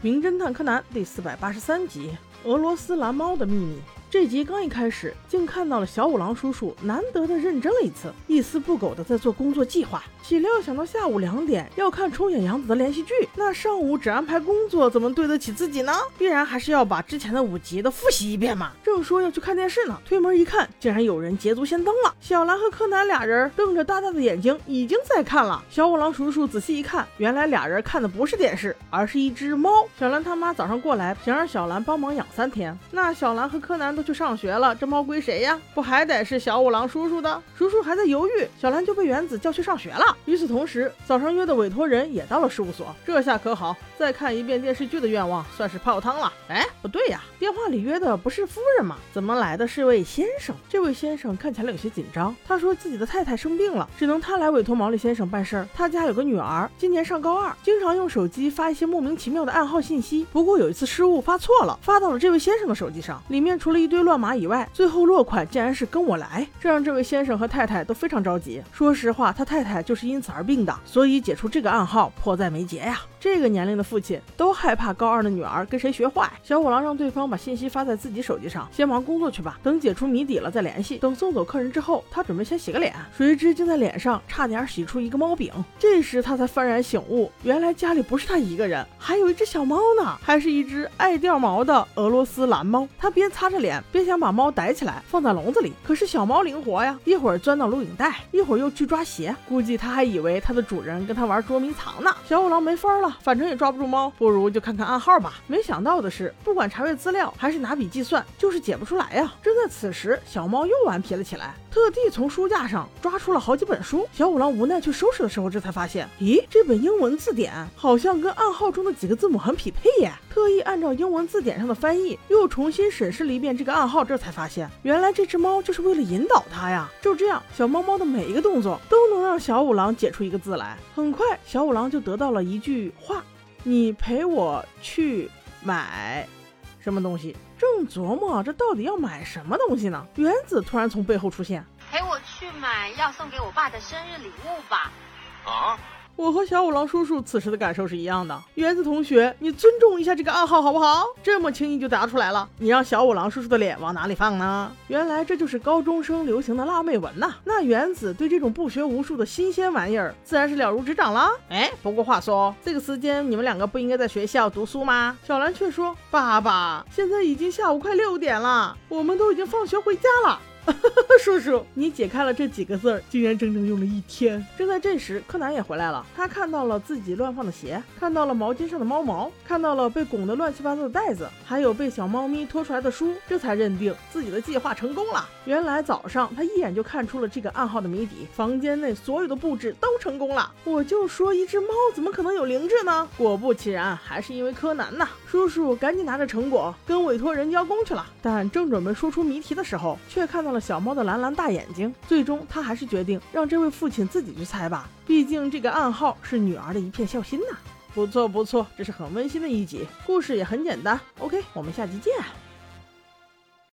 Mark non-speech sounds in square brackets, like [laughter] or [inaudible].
名侦探柯南》第四百八十三集《俄罗斯蓝猫的秘密》。这集刚一开始，竟看到了小五郎叔叔难得的认真了一次，一丝不苟的在做工作计划。岂料想到下午两点要看冲野洋子的连续剧，那上午只安排工作，怎么对得起自己呢？必然还是要把之前的五集都复习一遍嘛。正说要去看电视呢，推门一看，竟然有人捷足先登了。小兰和柯南俩人瞪着大大的眼睛，已经在看了。小五郎叔叔仔细一看，原来俩人看的不是电视，而是一只猫。小兰他妈早上过来，想让小兰帮忙养三天。那小兰和柯南。都去上学了，这猫归谁呀？不还得是小五郎叔叔的？叔叔还在犹豫，小兰就被原子叫去上学了。与此同时，早上约的委托人也到了事务所。这下可好，再看一遍电视剧的愿望算是泡汤了。哎，不对呀，电话里约的不是夫人吗？怎么来的是位先生？这位先生看起来有些紧张。他说自己的太太生病了，只能他来委托毛利先生办事儿。他家有个女儿，今年上高二，经常用手机发一些莫名其妙的暗号信息。不过有一次失误发错了，发到了这位先生的手机上，里面除了一。一堆乱码以外，最后落款竟然是跟我来，这让这位先生和太太都非常着急。说实话，他太太就是因此而病的，所以解除这个暗号迫在眉睫呀。这个年龄的父亲都害怕高二的女儿跟谁学坏。小五郎让对方把信息发在自己手机上，先忙工作去吧，等解除谜底了再联系。等送走客人之后，他准备先洗个脸，谁知竟在脸上差点洗出一个猫饼。这时他才幡然醒悟，原来家里不是他一个人，还有一只小猫呢，还是一只爱掉毛的俄罗斯蓝猫。他边擦着脸。便想把猫逮起来放在笼子里，可是小猫灵活呀，一会儿钻到录影带，一会儿又去抓鞋，估计它还以为它的主人跟它玩捉迷藏呢。小五郎没法了，反正也抓不住猫，不如就看看暗号吧。没想到的是，不管查阅资料还是拿笔计算，就是解不出来呀。正在此时，小猫又顽皮了起来，特地从书架上抓出了好几本书。小五郎无奈去收拾的时候，这才发现，咦，这本英文字典好像跟暗号中的几个字母很匹配耶。特意按照英文字典上的翻译，又重新审视了一遍这个暗号，这才发现，原来这只猫就是为了引导它呀。就这样，小猫猫的每一个动作都能让小五郎解出一个字来。很快，小五郎就得到了一句话：“你陪我去买什么东西？”正琢磨这到底要买什么东西呢，原子突然从背后出现：“陪我去买要送给我爸的生日礼物吧。”啊。我和小五郎叔叔此时的感受是一样的。原子同学，你尊重一下这个暗号好不好？这么轻易就答出来了，你让小五郎叔叔的脸往哪里放呢？原来这就是高中生流行的辣妹文呐。那原子对这种不学无术的新鲜玩意儿，自然是了如指掌了。哎，不过话说，这个时间你们两个不应该在学校读书吗？小兰却说：“爸爸，现在已经下午快六点了，我们都已经放学回家了。” [laughs] 叔叔，你解开了这几个字儿，竟然整整用了一天。正在这时，柯南也回来了。他看到了自己乱放的鞋，看到了毛巾上的猫毛，看到了被拱得乱七八糟的袋子，还有被小猫咪拖出来的书，这才认定自己的计划成功了。原来早上他一眼就看出了这个暗号的谜底，房间内所有的布置都成功了。我就说一只猫怎么可能有灵智呢？果不其然，还是因为柯南呐。叔叔赶紧拿着成果跟委托人交工去了。但正准备说出谜题的时候，却看到了。小猫的蓝蓝大眼睛，最终他还是决定让这位父亲自己去猜吧。毕竟这个暗号是女儿的一片孝心呐。不错不错，这是很温馨的一集，故事也很简单。OK，我们下集见。